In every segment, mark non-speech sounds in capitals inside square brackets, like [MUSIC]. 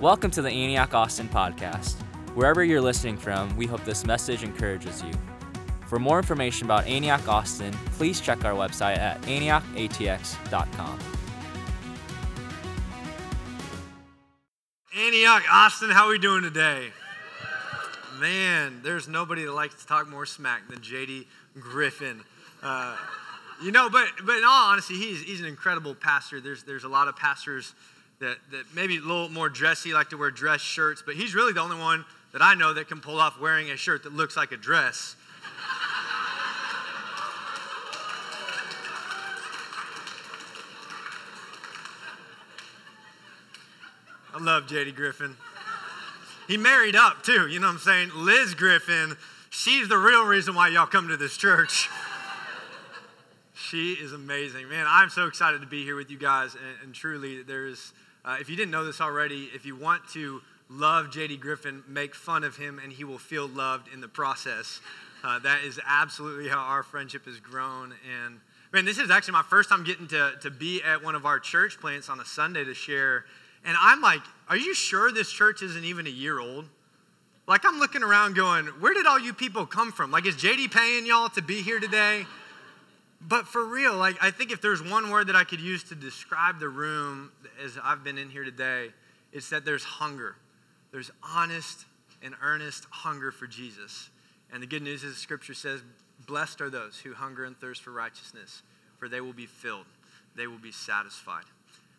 Welcome to the Antioch Austin podcast. Wherever you're listening from, we hope this message encourages you. For more information about Antioch Austin, please check our website at antiochatx.com. Antioch, Austin, how are we doing today? Man, there's nobody that likes to talk more smack than JD Griffin. Uh, you know, but but in all honesty, he's, he's an incredible pastor. There's there's a lot of pastors that, that maybe a little more dressy, like to wear dress shirts, but he's really the only one that I know that can pull off wearing a shirt that looks like a dress. I love JD Griffin. He married up too, you know what I'm saying? Liz Griffin, she's the real reason why y'all come to this church. She is amazing. Man, I'm so excited to be here with you guys. And, and truly, there's, uh, if you didn't know this already, if you want to love JD Griffin, make fun of him, and he will feel loved in the process. Uh, that is absolutely how our friendship has grown. And man, this is actually my first time getting to, to be at one of our church plants on a Sunday to share. And I'm like, are you sure this church isn't even a year old? Like, I'm looking around going, where did all you people come from? Like, is JD paying y'all to be here today? But for real, like I think if there's one word that I could use to describe the room as I've been in here today, it's that there's hunger. There's honest and earnest hunger for Jesus. And the good news is scripture says, Blessed are those who hunger and thirst for righteousness, for they will be filled, they will be satisfied.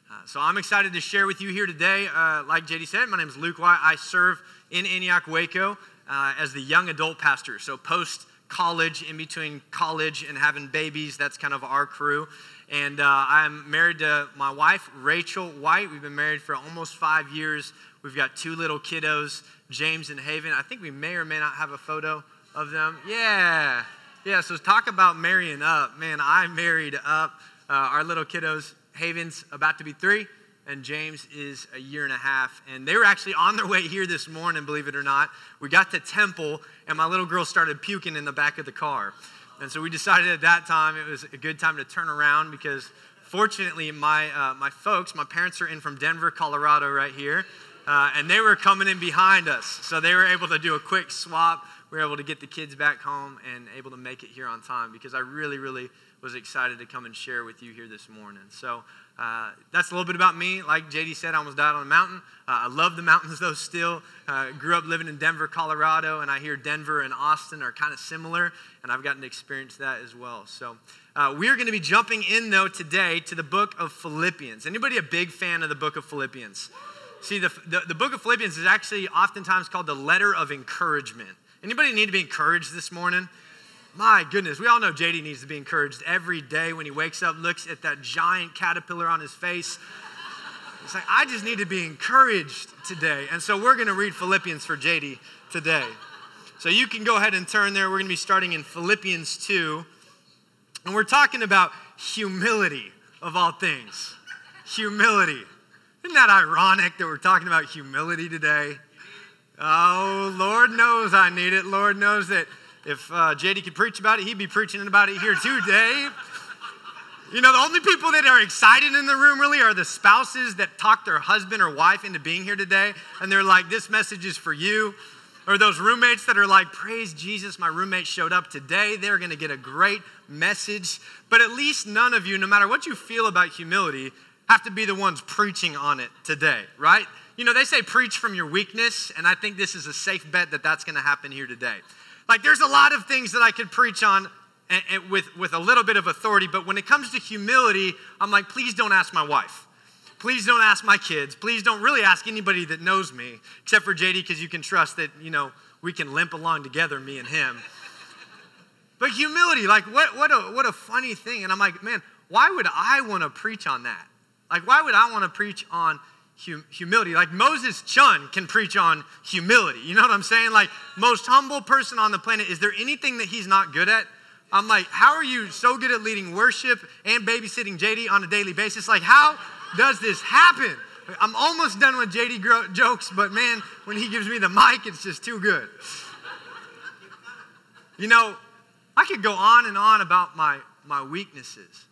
Uh, so I'm excited to share with you here today. Uh, like JD said, my name is Luke White. I serve in Antioch, Waco uh, as the young adult pastor. So post college, in between college and having babies. That's kind of our crew. And uh, I'm married to my wife, Rachel White. We've been married for almost five years. We've got two little kiddos, James and Haven. I think we may or may not have a photo of them. Yeah. Yeah, so talk about marrying up. Man, I married up. Uh, our little kiddos, Haven's about to be three and James is a year and a half. And they were actually on their way here this morning, believe it or not. We got to Temple, and my little girl started puking in the back of the car. And so we decided at that time it was a good time to turn around because fortunately, my, uh, my folks, my parents are in from Denver, Colorado, right here. Uh, and they were coming in behind us. So they were able to do a quick swap. We were able to get the kids back home and able to make it here on time because I really, really was excited to come and share with you here this morning. So uh, that's a little bit about me. Like JD said, I almost died on a mountain. Uh, I love the mountains, [LAUGHS] though, still. Uh, grew up living in Denver, Colorado, and I hear Denver and Austin are kind of similar, and I've gotten to experience that as well. So uh, we're going to be jumping in, though, today to the book of Philippians. Anybody a big fan of the book of Philippians? See, the, the, the book of Philippians is actually oftentimes called the letter of encouragement. Anybody need to be encouraged this morning? My goodness, we all know JD needs to be encouraged every day when he wakes up, looks at that giant caterpillar on his face. It's like, I just need to be encouraged today. And so we're going to read Philippians for JD today. So you can go ahead and turn there. We're going to be starting in Philippians 2. And we're talking about humility of all things. Humility. Isn't that ironic that we're talking about humility today? Oh, Lord knows I need it. Lord knows that if uh, JD could preach about it, he'd be preaching about it here today. You know, the only people that are excited in the room really are the spouses that talk their husband or wife into being here today. And they're like, this message is for you. Or those roommates that are like, praise Jesus, my roommate showed up today. They're going to get a great message. But at least none of you, no matter what you feel about humility, have to be the ones preaching on it today, right? You know, they say preach from your weakness. And I think this is a safe bet that that's going to happen here today. Like, there's a lot of things that I could preach on and, and with, with a little bit of authority, but when it comes to humility, I'm like, please don't ask my wife. Please don't ask my kids. Please don't really ask anybody that knows me, except for JD, because you can trust that, you know, we can limp along together, me and him. [LAUGHS] But humility, like, what, what, a, what a funny thing. And I'm like, man, why would I want to preach on that? Like, why would I want to preach on hum- humility. Like Moses Chun can preach on humility. You know what I'm saying? Like, most humble person on the planet. Is there anything that he's not good at? I'm like, how are you so good at leading worship and babysitting JD on a daily basis? Like, how does this happen? I'm almost done with JD gro- jokes, but man, when he gives me the mic, it's just too good. You know, I could go on and on about my, my weaknesses.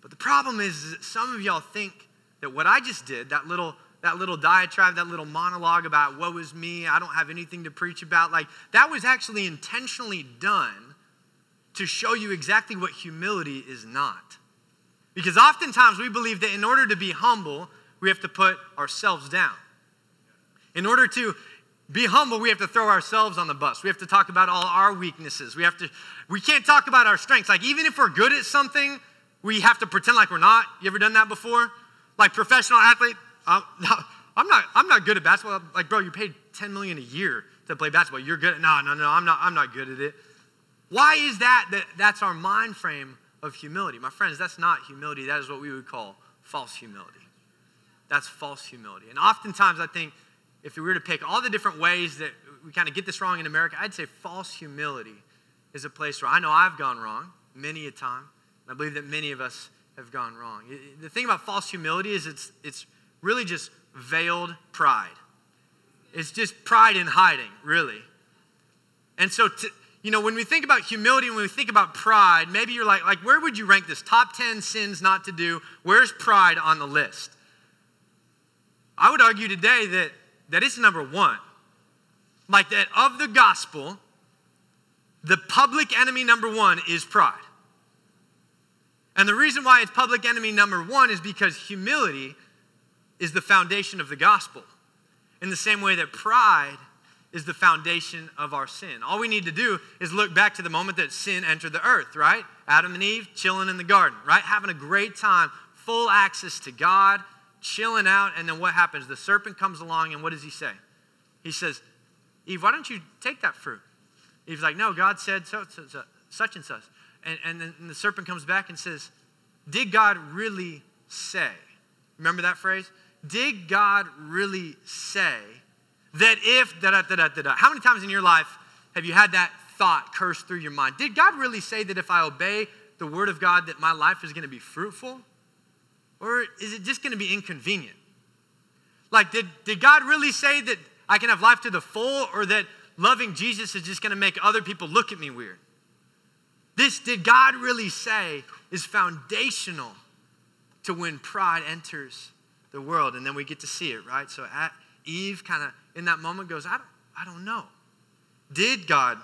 But the problem is, is that some of y'all think that what I just did, that little that little diatribe, that little monologue about woe is me, I don't have anything to preach about, like that was actually intentionally done to show you exactly what humility is not. Because oftentimes we believe that in order to be humble, we have to put ourselves down. In order to be humble, we have to throw ourselves on the bus. We have to talk about all our weaknesses. We have to we can't talk about our strengths. Like even if we're good at something, we have to pretend like we're not. You ever done that before? Like professional athlete, um, [LAUGHS] no, I'm not I'm not good at basketball. Like bro, you paid 10 million a year to play basketball. You're good at no, no, no, I'm not I'm not good at it. Why is that that that's our mind frame of humility? My friends, that's not humility. That is what we would call false humility. That's false humility. And oftentimes I think if we were to pick all the different ways that we kind of get this wrong in America, I'd say false humility is a place where I know I've gone wrong many a time. And I believe that many of us have gone wrong. The thing about false humility is it's, it's really just veiled pride. It's just pride in hiding, really. And so, to, you know, when we think about humility, when we think about pride, maybe you're like, like, where would you rank this? Top 10 sins not to do. Where's pride on the list? I would argue today that, that it's number one. Like that of the gospel, the public enemy number one is pride. And the reason why it's public enemy number one is because humility is the foundation of the gospel. In the same way that pride is the foundation of our sin. All we need to do is look back to the moment that sin entered the earth, right? Adam and Eve chilling in the garden, right? Having a great time, full access to God, chilling out. And then what happens? The serpent comes along, and what does he say? He says, Eve, why don't you take that fruit? Eve's like, no, God said so, so, so such and such. And, and then the serpent comes back and says, Did God really say? Remember that phrase? Did God really say that if da da da da da da? How many times in your life have you had that thought curse through your mind? Did God really say that if I obey the word of God that my life is going to be fruitful? Or is it just going to be inconvenient? Like, did, did God really say that I can have life to the full or that loving Jesus is just going to make other people look at me weird? This, did God really say, is foundational to when pride enters the world. And then we get to see it, right? So Eve kind of in that moment goes, I don't, I don't know. Did God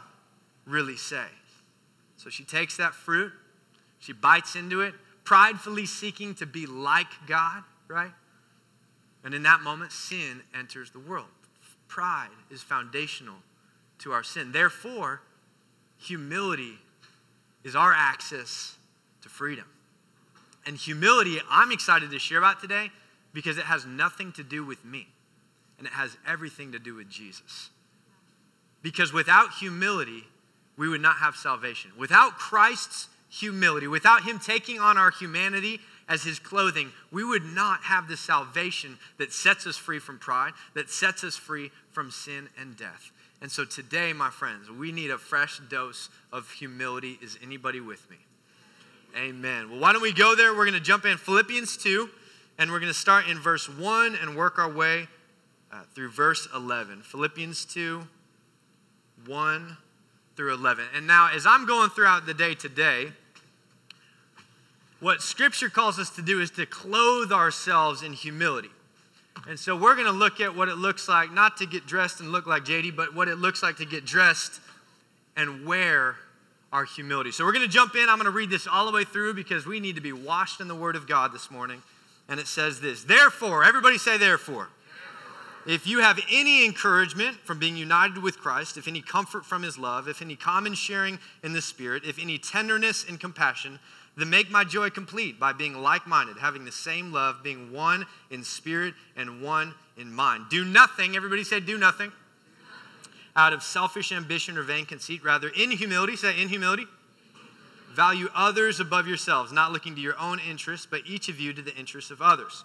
really say? So she takes that fruit, she bites into it, pridefully seeking to be like God, right? And in that moment, sin enters the world. Pride is foundational to our sin. Therefore, humility is our access to freedom. And humility, I'm excited to share about today because it has nothing to do with me and it has everything to do with Jesus. Because without humility, we would not have salvation. Without Christ's humility, without Him taking on our humanity as His clothing, we would not have the salvation that sets us free from pride, that sets us free from sin and death. And so today, my friends, we need a fresh dose of humility. Is anybody with me? Amen. Well, why don't we go there? We're going to jump in Philippians 2, and we're going to start in verse 1 and work our way uh, through verse 11. Philippians 2, 1 through 11. And now, as I'm going throughout the day today, what Scripture calls us to do is to clothe ourselves in humility. And so we're going to look at what it looks like, not to get dressed and look like JD, but what it looks like to get dressed and wear our humility. So we're going to jump in. I'm going to read this all the way through because we need to be washed in the Word of God this morning. And it says this Therefore, everybody say, therefore. If you have any encouragement from being united with Christ, if any comfort from his love, if any common sharing in the Spirit, if any tenderness and compassion, then make my joy complete by being like minded, having the same love, being one in spirit and one in mind. Do nothing, everybody say, do nothing, out of selfish ambition or vain conceit. Rather, in humility, say, in humility, value others above yourselves, not looking to your own interests, but each of you to the interests of others.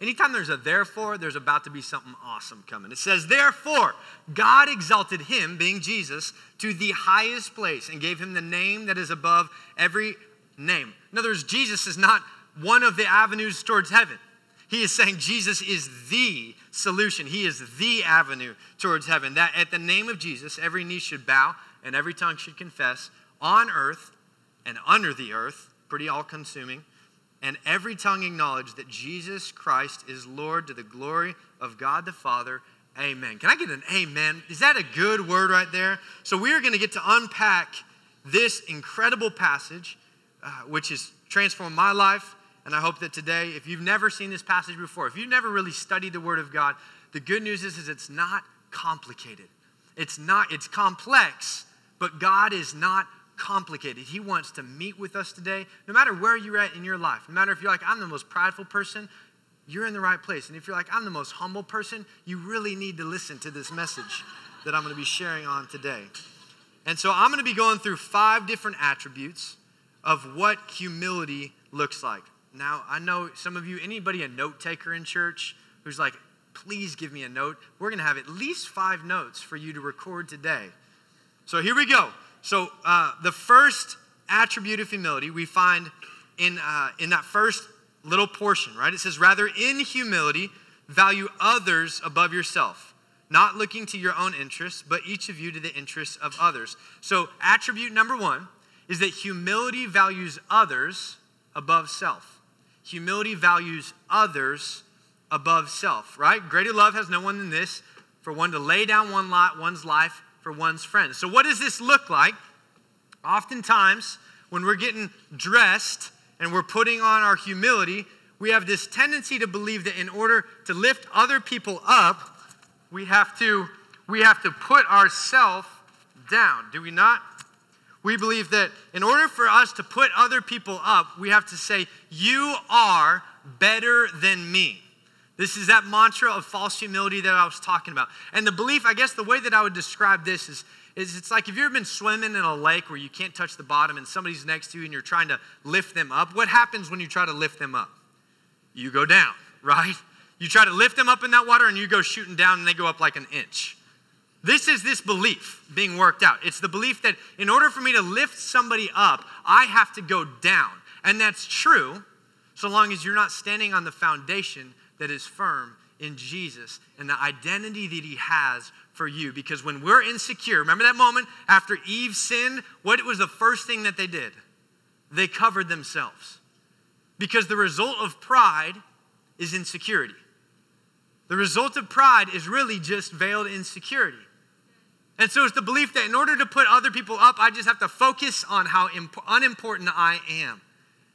Anytime there's a therefore, there's about to be something awesome coming. It says, Therefore, God exalted him, being Jesus, to the highest place and gave him the name that is above every name. In other words, Jesus is not one of the avenues towards heaven. He is saying Jesus is the solution. He is the avenue towards heaven. That at the name of Jesus, every knee should bow and every tongue should confess on earth and under the earth, pretty all consuming, and every tongue acknowledge that Jesus Christ is Lord to the glory of God the Father. Amen. Can I get an amen? Is that a good word right there? So we are going to get to unpack this incredible passage, uh, which has transformed my life and I hope that today, if you've never seen this passage before, if you've never really studied the Word of God, the good news is, is it's not complicated. It's not, it's complex, but God is not complicated. He wants to meet with us today, no matter where you're at in your life. No matter if you're like, I'm the most prideful person, you're in the right place. And if you're like, I'm the most humble person, you really need to listen to this message that I'm going to be sharing on today. And so I'm going to be going through five different attributes of what humility looks like. Now, I know some of you, anybody a note taker in church who's like, please give me a note. We're going to have at least five notes for you to record today. So here we go. So, uh, the first attribute of humility we find in, uh, in that first little portion, right? It says, rather, in humility, value others above yourself, not looking to your own interests, but each of you to the interests of others. So, attribute number one is that humility values others above self. Humility values others above self, right? Greater love has no one than this for one to lay down one lot, one's life for one's friends. So, what does this look like? Oftentimes, when we're getting dressed and we're putting on our humility, we have this tendency to believe that in order to lift other people up, we have to we have to put ourselves down. Do we not? We believe that in order for us to put other people up, we have to say, You are better than me. This is that mantra of false humility that I was talking about. And the belief, I guess the way that I would describe this is, is it's like if you've ever been swimming in a lake where you can't touch the bottom and somebody's next to you and you're trying to lift them up. What happens when you try to lift them up? You go down, [LAUGHS] right? You try to lift them up in that water and you go shooting down and they go up like an inch. This is this belief being worked out. It's the belief that in order for me to lift somebody up, I have to go down. And that's true so long as you're not standing on the foundation that is firm in Jesus and the identity that He has for you. Because when we're insecure, remember that moment after Eve sinned? What was the first thing that they did? They covered themselves. Because the result of pride is insecurity. The result of pride is really just veiled insecurity. And so it's the belief that in order to put other people up, I just have to focus on how imp- unimportant I am.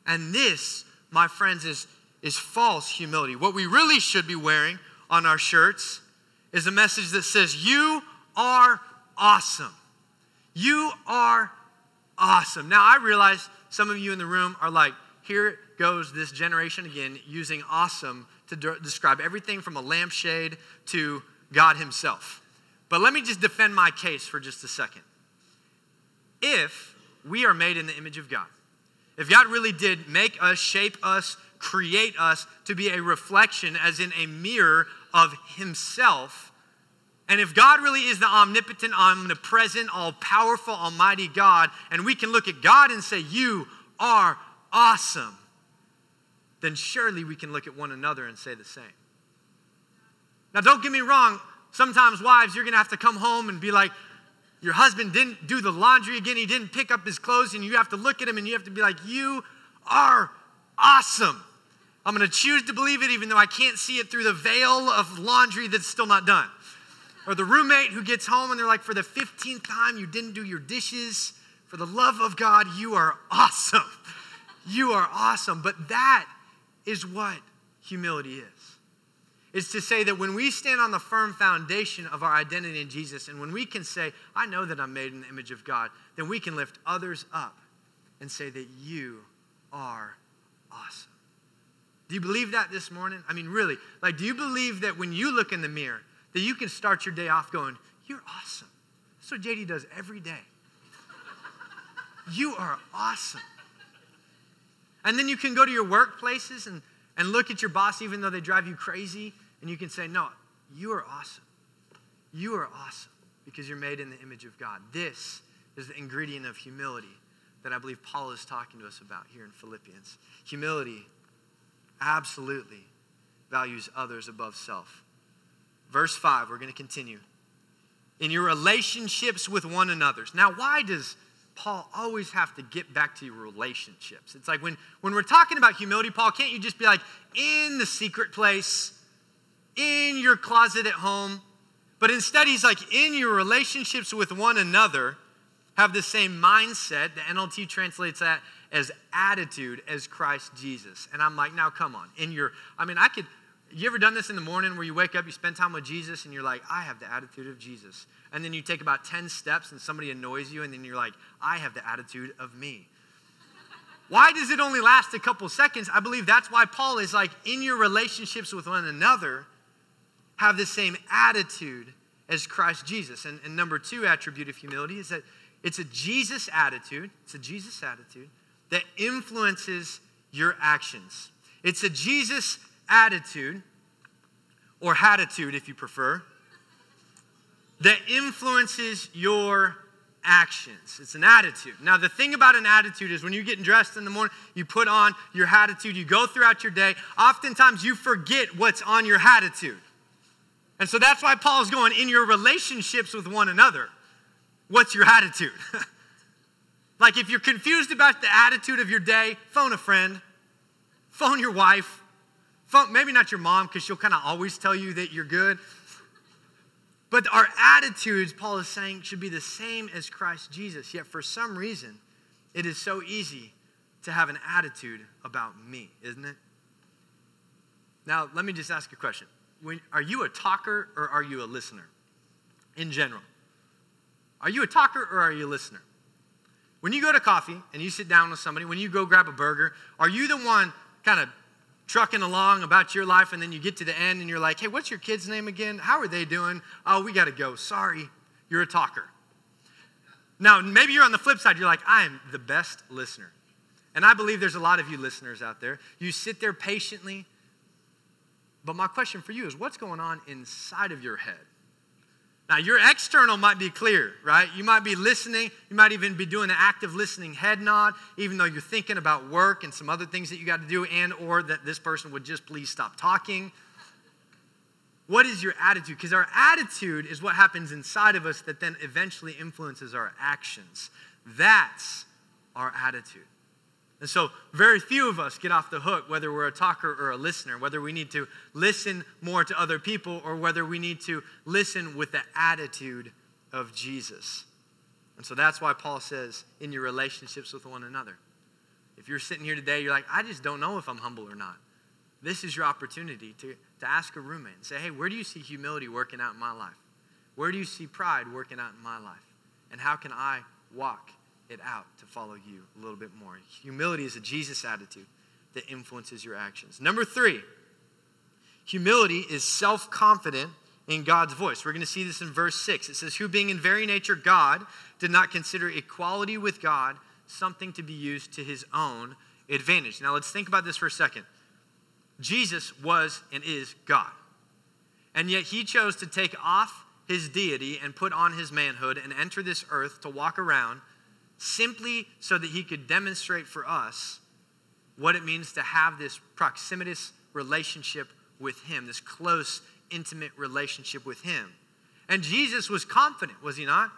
And this, my friends, is, is false humility. What we really should be wearing on our shirts is a message that says, You are awesome. You are awesome. Now, I realize some of you in the room are like, Here goes this generation again using awesome to de- describe everything from a lampshade to God Himself. But let me just defend my case for just a second. If we are made in the image of God, if God really did make us, shape us, create us to be a reflection, as in a mirror of Himself, and if God really is the omnipotent, omnipresent, all powerful, almighty God, and we can look at God and say, You are awesome, then surely we can look at one another and say the same. Now, don't get me wrong, Sometimes, wives, you're going to have to come home and be like, your husband didn't do the laundry again, he didn't pick up his clothes, and you have to look at him and you have to be like, You are awesome. I'm going to choose to believe it even though I can't see it through the veil of laundry that's still not done. Or the roommate who gets home and they're like, For the 15th time, you didn't do your dishes. For the love of God, you are awesome. You are awesome. But that is what humility is is to say that when we stand on the firm foundation of our identity in Jesus, and when we can say, I know that I'm made in the image of God, then we can lift others up and say that you are awesome. Do you believe that this morning? I mean, really, like, do you believe that when you look in the mirror, that you can start your day off going, You're awesome? That's what JD does every day. you are awesome. And then you can go to your workplaces and and look at your boss, even though they drive you crazy, and you can say, No, you are awesome. You are awesome because you're made in the image of God. This is the ingredient of humility that I believe Paul is talking to us about here in Philippians. Humility absolutely values others above self. Verse 5, we're going to continue. In your relationships with one another. Now, why does Paul always have to get back to your relationships? It's like when, when we're talking about humility, Paul, can't you just be like in the secret place, in your closet at home? But instead, he's like in your relationships with one another, have the same mindset. The NLT translates that as attitude as Christ Jesus. And I'm like, now come on. In your, I mean, I could, you ever done this in the morning where you wake up, you spend time with Jesus, and you're like, I have the attitude of Jesus. And then you take about 10 steps and somebody annoys you, and then you're like, I have the attitude of me. Why does it only last a couple seconds? I believe that's why Paul is like, in your relationships with one another, have the same attitude as Christ Jesus. And, and number two attribute of humility is that it's a Jesus attitude. It's a Jesus attitude that influences your actions. It's a Jesus attitude, or attitude if you prefer, that influences your actions. It's an attitude. Now, the thing about an attitude is when you're getting dressed in the morning, you put on your attitude, you go throughout your day. Oftentimes, you forget what's on your attitude. And so that's why Paul's going in your relationships with one another. What's your attitude? [LAUGHS] like if you're confused about the attitude of your day, phone a friend, phone your wife, phone, maybe not your mom because she'll kind of always tell you that you're good. But our attitudes, Paul is saying, should be the same as Christ Jesus. Yet for some reason, it is so easy to have an attitude about me, isn't it? Now, let me just ask a question. When, are you a talker or are you a listener in general? Are you a talker or are you a listener? When you go to coffee and you sit down with somebody, when you go grab a burger, are you the one kind of trucking along about your life and then you get to the end and you're like, hey, what's your kid's name again? How are they doing? Oh, we got to go. Sorry, you're a talker. Now, maybe you're on the flip side. You're like, I am the best listener. And I believe there's a lot of you listeners out there. You sit there patiently. But my question for you is what's going on inside of your head? Now, your external might be clear, right? You might be listening. You might even be doing an active listening head nod, even though you're thinking about work and some other things that you got to do, and or that this person would just please stop talking. What is your attitude? Because our attitude is what happens inside of us that then eventually influences our actions. That's our attitude. And so, very few of us get off the hook, whether we're a talker or a listener, whether we need to listen more to other people or whether we need to listen with the attitude of Jesus. And so, that's why Paul says, in your relationships with one another. If you're sitting here today, you're like, I just don't know if I'm humble or not. This is your opportunity to, to ask a roommate and say, hey, where do you see humility working out in my life? Where do you see pride working out in my life? And how can I walk it out to follow you a little bit more. Humility is a Jesus attitude that influences your actions. Number three, humility is self confident in God's voice. We're going to see this in verse 6. It says, Who being in very nature God did not consider equality with God something to be used to his own advantage. Now let's think about this for a second. Jesus was and is God. And yet he chose to take off his deity and put on his manhood and enter this earth to walk around simply so that he could demonstrate for us what it means to have this proximitous relationship with him, this close, intimate relationship with him. And Jesus was confident, was he not?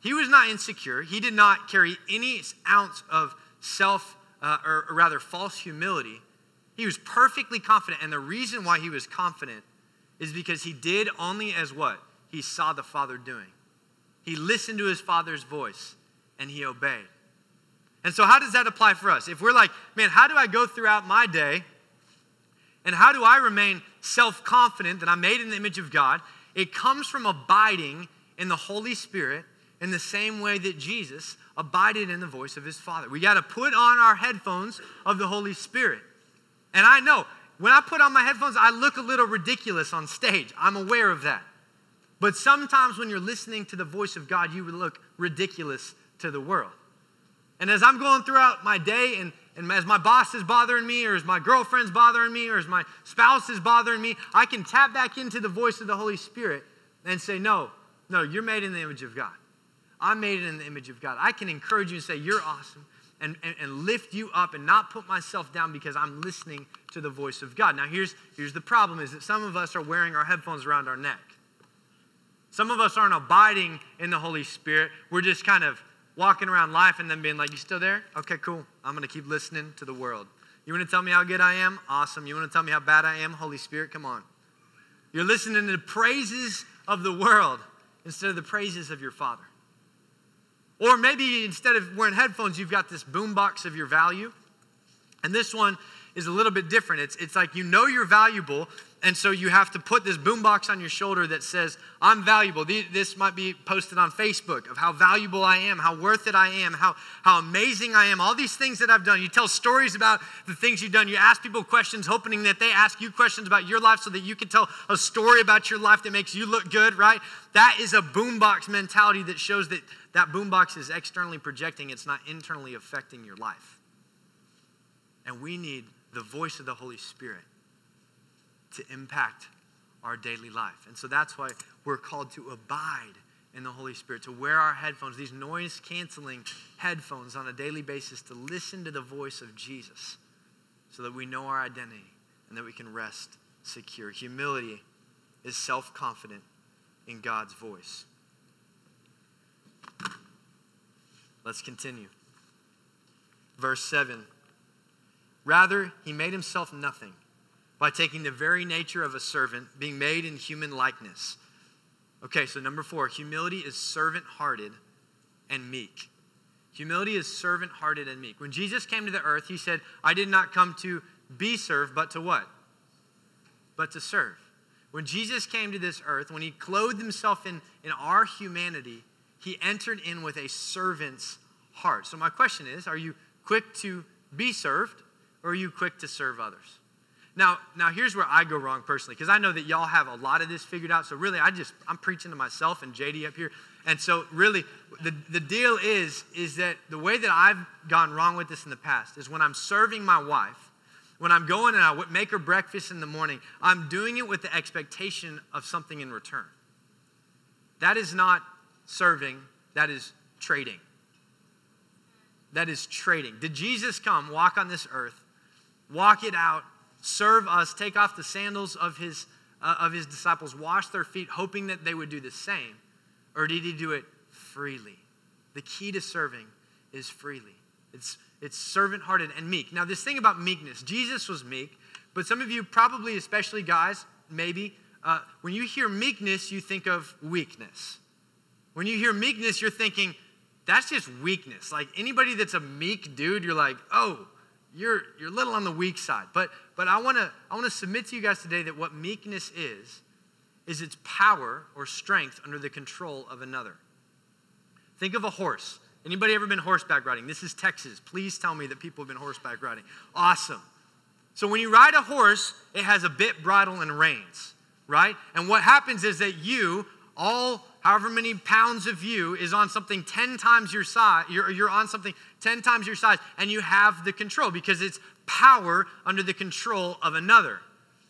He was not insecure. He did not carry any ounce of self, uh, or, or rather, false humility. He was perfectly confident. And the reason why he was confident is because he did only as what? He saw the Father doing. He listened to his Father's voice and he obeyed. And so, how does that apply for us? If we're like, man, how do I go throughout my day? And how do I remain self confident that I'm made in the image of God? It comes from abiding in the Holy Spirit in the same way that Jesus abided in the voice of his Father. We got to put on our headphones of the Holy Spirit. And I know when I put on my headphones, I look a little ridiculous on stage. I'm aware of that. But sometimes when you're listening to the voice of God, you look ridiculous to the world. And as I'm going throughout my day and, and as my boss is bothering me, or as my girlfriend's bothering me, or as my spouse is bothering me, I can tap back into the voice of the Holy Spirit and say, No, no, you're made in the image of God. I'm made in the image of God. I can encourage you and say, You're awesome, and, and, and lift you up and not put myself down because I'm listening to the voice of God. Now, here's, here's the problem is that some of us are wearing our headphones around our neck. Some of us aren't abiding in the Holy Spirit. We're just kind of walking around life and then being like, You still there? Okay, cool. I'm going to keep listening to the world. You want to tell me how good I am? Awesome. You want to tell me how bad I am? Holy Spirit, come on. You're listening to the praises of the world instead of the praises of your Father. Or maybe instead of wearing headphones, you've got this boombox of your value. And this one is a little bit different. It's, it's like you know you're valuable, and so you have to put this boombox on your shoulder that says, I'm valuable. This might be posted on Facebook of how valuable I am, how worth it I am, how, how amazing I am, all these things that I've done. You tell stories about the things you've done. You ask people questions, hoping that they ask you questions about your life so that you can tell a story about your life that makes you look good, right? That is a boombox mentality that shows that that boombox is externally projecting, it's not internally affecting your life. And we need the voice of the Holy Spirit to impact our daily life. And so that's why we're called to abide in the Holy Spirit, to wear our headphones, these noise canceling headphones on a daily basis, to listen to the voice of Jesus so that we know our identity and that we can rest secure. Humility is self confident in God's voice. Let's continue. Verse 7 Rather, he made himself nothing by taking the very nature of a servant, being made in human likeness. Okay, so number four, humility is servant hearted and meek. Humility is servant hearted and meek. When Jesus came to the earth, he said, I did not come to be served, but to what? But to serve. When Jesus came to this earth, when he clothed himself in, in our humanity, he entered in with a servant's heart. So, my question is are you quick to be served, or are you quick to serve others? Now, now here's where I go wrong personally, because I know that y'all have a lot of this figured out. So really, I just I'm preaching to myself and JD up here. And so really, the, the deal is, is that the way that I've gone wrong with this in the past is when I'm serving my wife, when I'm going and I make her breakfast in the morning, I'm doing it with the expectation of something in return. That is not serving, that is trading. That is trading. Did Jesus come, walk on this earth, walk it out, serve us, take off the sandals of his, uh, of his disciples, wash their feet, hoping that they would do the same? Or did he do it freely? The key to serving is freely. It's, it's servant hearted and meek. Now, this thing about meekness, Jesus was meek, but some of you, probably especially guys, maybe, uh, when you hear meekness, you think of weakness. When you hear meekness, you're thinking, that's just weakness. Like anybody that's a meek dude, you're like, oh, you're you're a little on the weak side. But but I wanna I wanna submit to you guys today that what meekness is, is its power or strength under the control of another. Think of a horse. Anybody ever been horseback riding? This is Texas. Please tell me that people have been horseback riding. Awesome. So when you ride a horse, it has a bit, bridle, and reins, right? And what happens is that you, all however many pounds of you is on something 10 times your size, you're, you're on something 10 times your size, and you have the control because it's power under the control of another.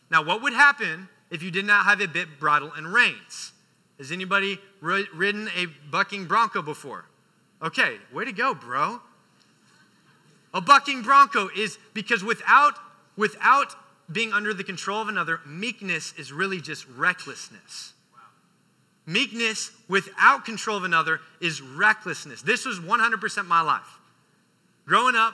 Now, what would happen if you did not have a bit, bridle, and reins? Has anybody ridden a bucking bronco before? Okay, way to go, bro. A bucking bronco is because without without being under the control of another, meekness is really just recklessness. Meekness without control of another is recklessness. This was 100% my life. Growing up,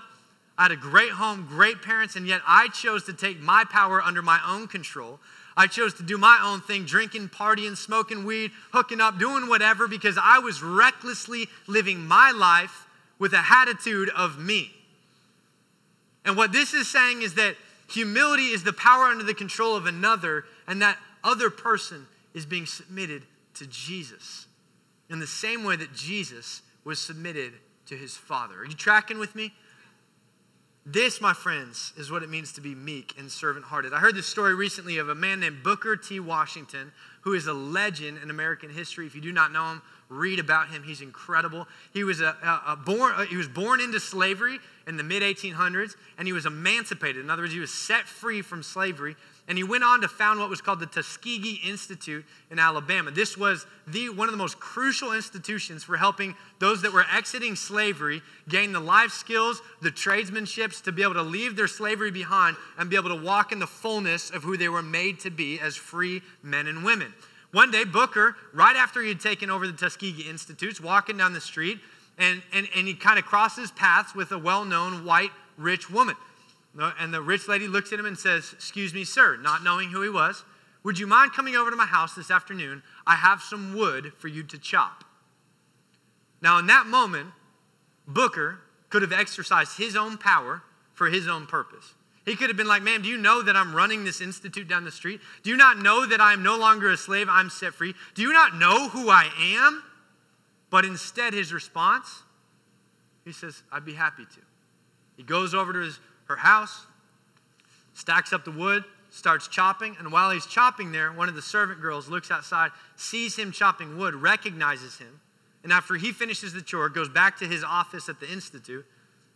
I had a great home, great parents, and yet I chose to take my power under my own control. I chose to do my own thing, drinking, partying, smoking weed, hooking up, doing whatever, because I was recklessly living my life with a attitude of me. And what this is saying is that humility is the power under the control of another, and that other person is being submitted to Jesus in the same way that Jesus was submitted to his Father. Are you tracking with me? This, my friends, is what it means to be meek and servant hearted. I heard this story recently of a man named Booker T. Washington, who is a legend in American history. If you do not know him, read about him. He's incredible. He was, a, a, a born, uh, he was born into slavery in the mid 1800s, and he was emancipated. In other words, he was set free from slavery and he went on to found what was called the Tuskegee Institute in Alabama. This was the, one of the most crucial institutions for helping those that were exiting slavery gain the life skills, the tradesmanships to be able to leave their slavery behind and be able to walk in the fullness of who they were made to be as free men and women. One day, Booker, right after he had taken over the Tuskegee Institutes, walking down the street, and, and, and he kind of crosses paths with a well known white rich woman. And the rich lady looks at him and says, Excuse me, sir, not knowing who he was, would you mind coming over to my house this afternoon? I have some wood for you to chop. Now, in that moment, Booker could have exercised his own power for his own purpose. He could have been like, Ma'am, do you know that I'm running this institute down the street? Do you not know that I am no longer a slave? I'm set free. Do you not know who I am? But instead, his response, he says, I'd be happy to. He goes over to his her house, stacks up the wood, starts chopping, and while he's chopping there, one of the servant girls looks outside, sees him chopping wood, recognizes him, and after he finishes the chore, goes back to his office at the institute.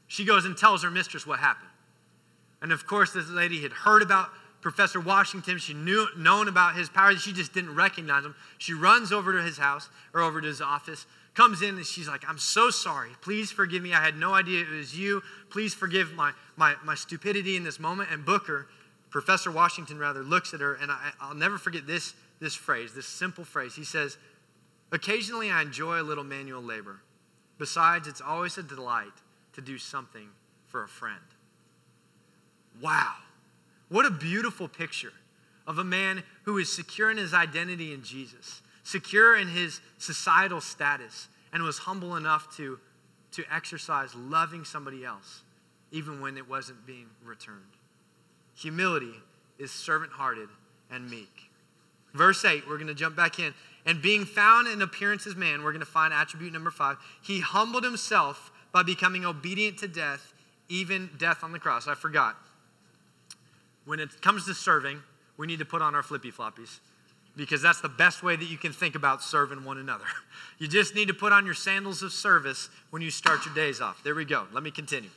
She goes and tells her mistress what happened. And of course, this lady had heard about Professor Washington. She knew known about his powers. She just didn't recognize him. She runs over to his house or over to his office, comes in and she's like, I'm so sorry. Please forgive me. I had no idea it was you. Please forgive my, my, my stupidity in this moment. And Booker, Professor Washington rather, looks at her, and I, I'll never forget this, this phrase, this simple phrase. He says, Occasionally I enjoy a little manual labor. Besides, it's always a delight to do something for a friend. Wow. What a beautiful picture of a man who is secure in his identity in Jesus secure in his societal status, and was humble enough to, to exercise loving somebody else, even when it wasn't being returned. Humility is servant hearted and meek. Verse 8, we're going to jump back in. And being found in appearance as man, we're going to find attribute number five. He humbled himself by becoming obedient to death, even death on the cross. I forgot. When it comes to serving, we need to put on our flippy floppies because that's the best way that you can think about serving one another. [LAUGHS] You just need to put on your sandals of service when you start your days off. There we go. Let me continue.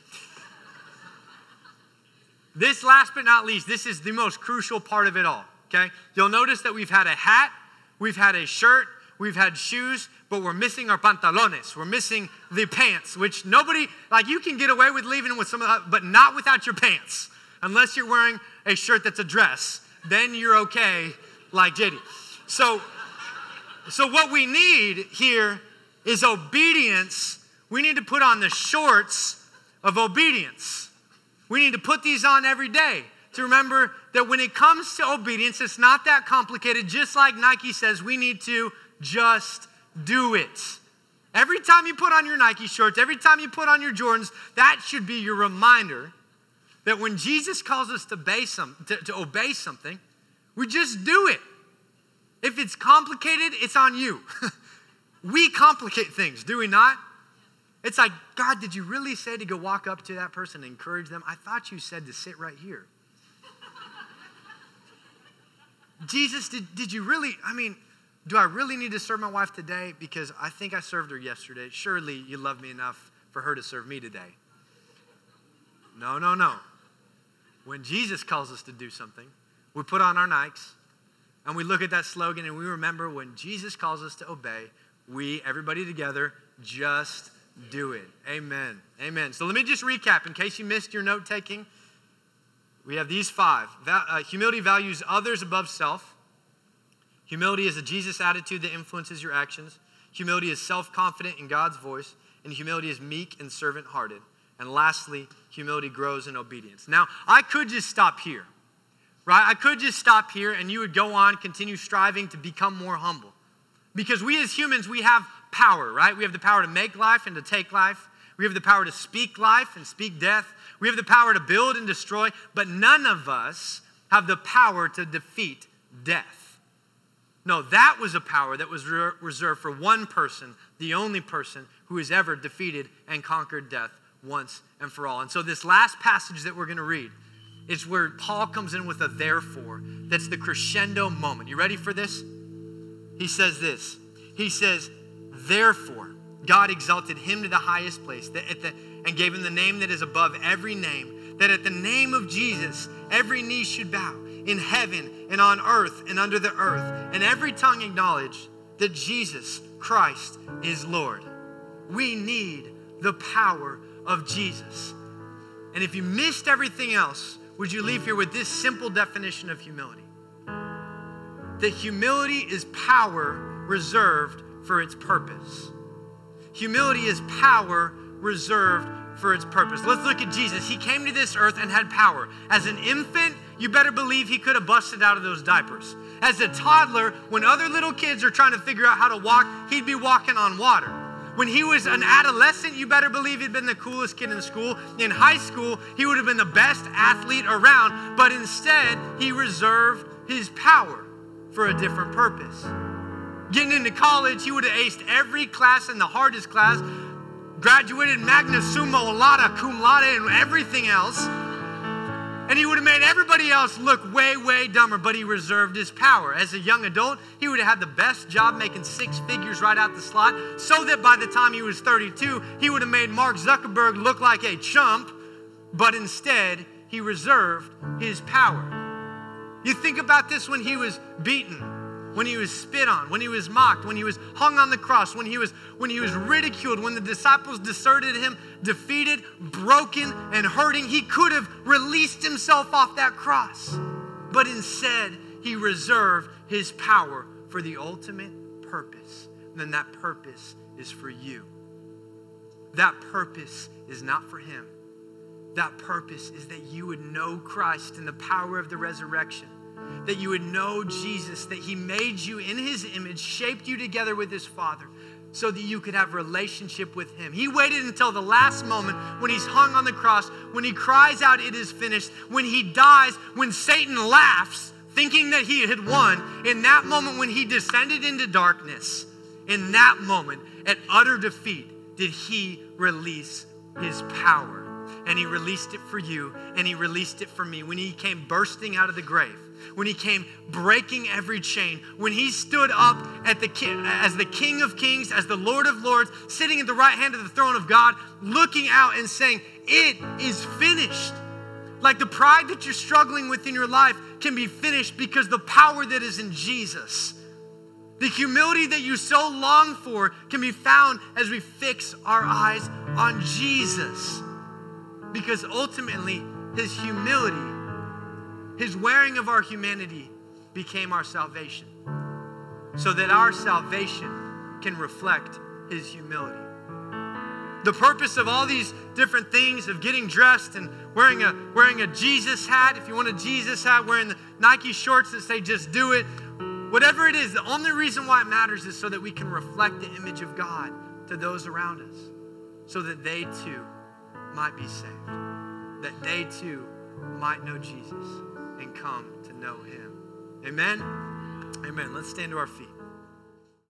[LAUGHS] this, last but not least, this is the most crucial part of it all, okay? You'll notice that we've had a hat, we've had a shirt, we've had shoes, but we're missing our pantalones. We're missing the pants, which nobody, like you can get away with leaving with some of that, but not without your pants. Unless you're wearing a shirt that's a dress, then you're okay like JD. So, so what we need here is obedience. We need to put on the shorts of obedience. We need to put these on every day to remember that when it comes to obedience, it's not that complicated. Just like Nike says, we need to just do it. Every time you put on your Nike shorts, every time you put on your Jordans, that should be your reminder that when Jesus calls us to some, to, to obey something, we just do it. If it's complicated, it's on you. [LAUGHS] we complicate things, do we not? It's like, God, did you really say to go walk up to that person and encourage them? I thought you said to sit right here. [LAUGHS] Jesus, did, did you really? I mean, do I really need to serve my wife today? Because I think I served her yesterday. Surely you love me enough for her to serve me today. No, no, no. When Jesus calls us to do something, we put on our Nikes and we look at that slogan and we remember when Jesus calls us to obey, we, everybody together, just do it. Amen. Amen. So let me just recap in case you missed your note taking. We have these five. Uh, humility values others above self. Humility is a Jesus attitude that influences your actions. Humility is self confident in God's voice. And humility is meek and servant hearted. And lastly, humility grows in obedience. Now, I could just stop here right? I could just stop here and you would go on, continue striving to become more humble. Because we as humans, we have power, right? We have the power to make life and to take life. We have the power to speak life and speak death. We have the power to build and destroy, but none of us have the power to defeat death. No, that was a power that was re- reserved for one person, the only person who has ever defeated and conquered death once and for all. And so, this last passage that we're going to read is where Paul comes in with a therefore. That's the crescendo moment. You ready for this? He says this. He says, Therefore, God exalted him to the highest place the, and gave him the name that is above every name, that at the name of Jesus, every knee should bow in heaven and on earth and under the earth, and every tongue acknowledge that Jesus Christ is Lord. We need the power of Jesus. And if you missed everything else, would you leave here with this simple definition of humility? That humility is power reserved for its purpose. Humility is power reserved for its purpose. Let's look at Jesus. He came to this earth and had power. As an infant, you better believe he could have busted out of those diapers. As a toddler, when other little kids are trying to figure out how to walk, he'd be walking on water. When he was an adolescent, you better believe he'd been the coolest kid in school. In high school, he would have been the best athlete around, but instead, he reserved his power for a different purpose. Getting into college, he would have aced every class and the hardest class, graduated magna cum laude, cum laude, and everything else. And he would have made everybody else look way, way dumber, but he reserved his power. As a young adult, he would have had the best job making six figures right out the slot, so that by the time he was 32, he would have made Mark Zuckerberg look like a chump, but instead, he reserved his power. You think about this when he was beaten when he was spit on, when he was mocked, when he was hung on the cross, when he was when he was ridiculed, when the disciples deserted him, defeated, broken, and hurting, he could have released himself off that cross. But instead, he reserved his power for the ultimate purpose. And then that purpose is for you. That purpose is not for him. That purpose is that you would know Christ and the power of the resurrection that you would know Jesus, that He made you in His image, shaped you together with His Father, so that you could have relationship with Him. He waited until the last moment when He's hung on the cross, when He cries out, It is finished, when He dies, when Satan laughs, thinking that He had won. In that moment when He descended into darkness, in that moment, at utter defeat, did He release His power. And He released it for you, and He released it for me when He came bursting out of the grave when he came breaking every chain, when he stood up at the as the King of Kings, as the Lord of Lords, sitting at the right hand of the throne of God, looking out and saying, It is finished. Like the pride that you're struggling with in your life can be finished because the power that is in Jesus. The humility that you so long for can be found as we fix our eyes on Jesus. Because ultimately, his humility his wearing of our humanity became our salvation, so that our salvation can reflect His humility. The purpose of all these different things of getting dressed and wearing a wearing a Jesus hat, if you want a Jesus hat, wearing the Nike shorts that say just do it, whatever it is, the only reason why it matters is so that we can reflect the image of God to those around us, so that they too might be saved, that they too might know Jesus come to know him. Amen? Amen. Let's stand to our feet.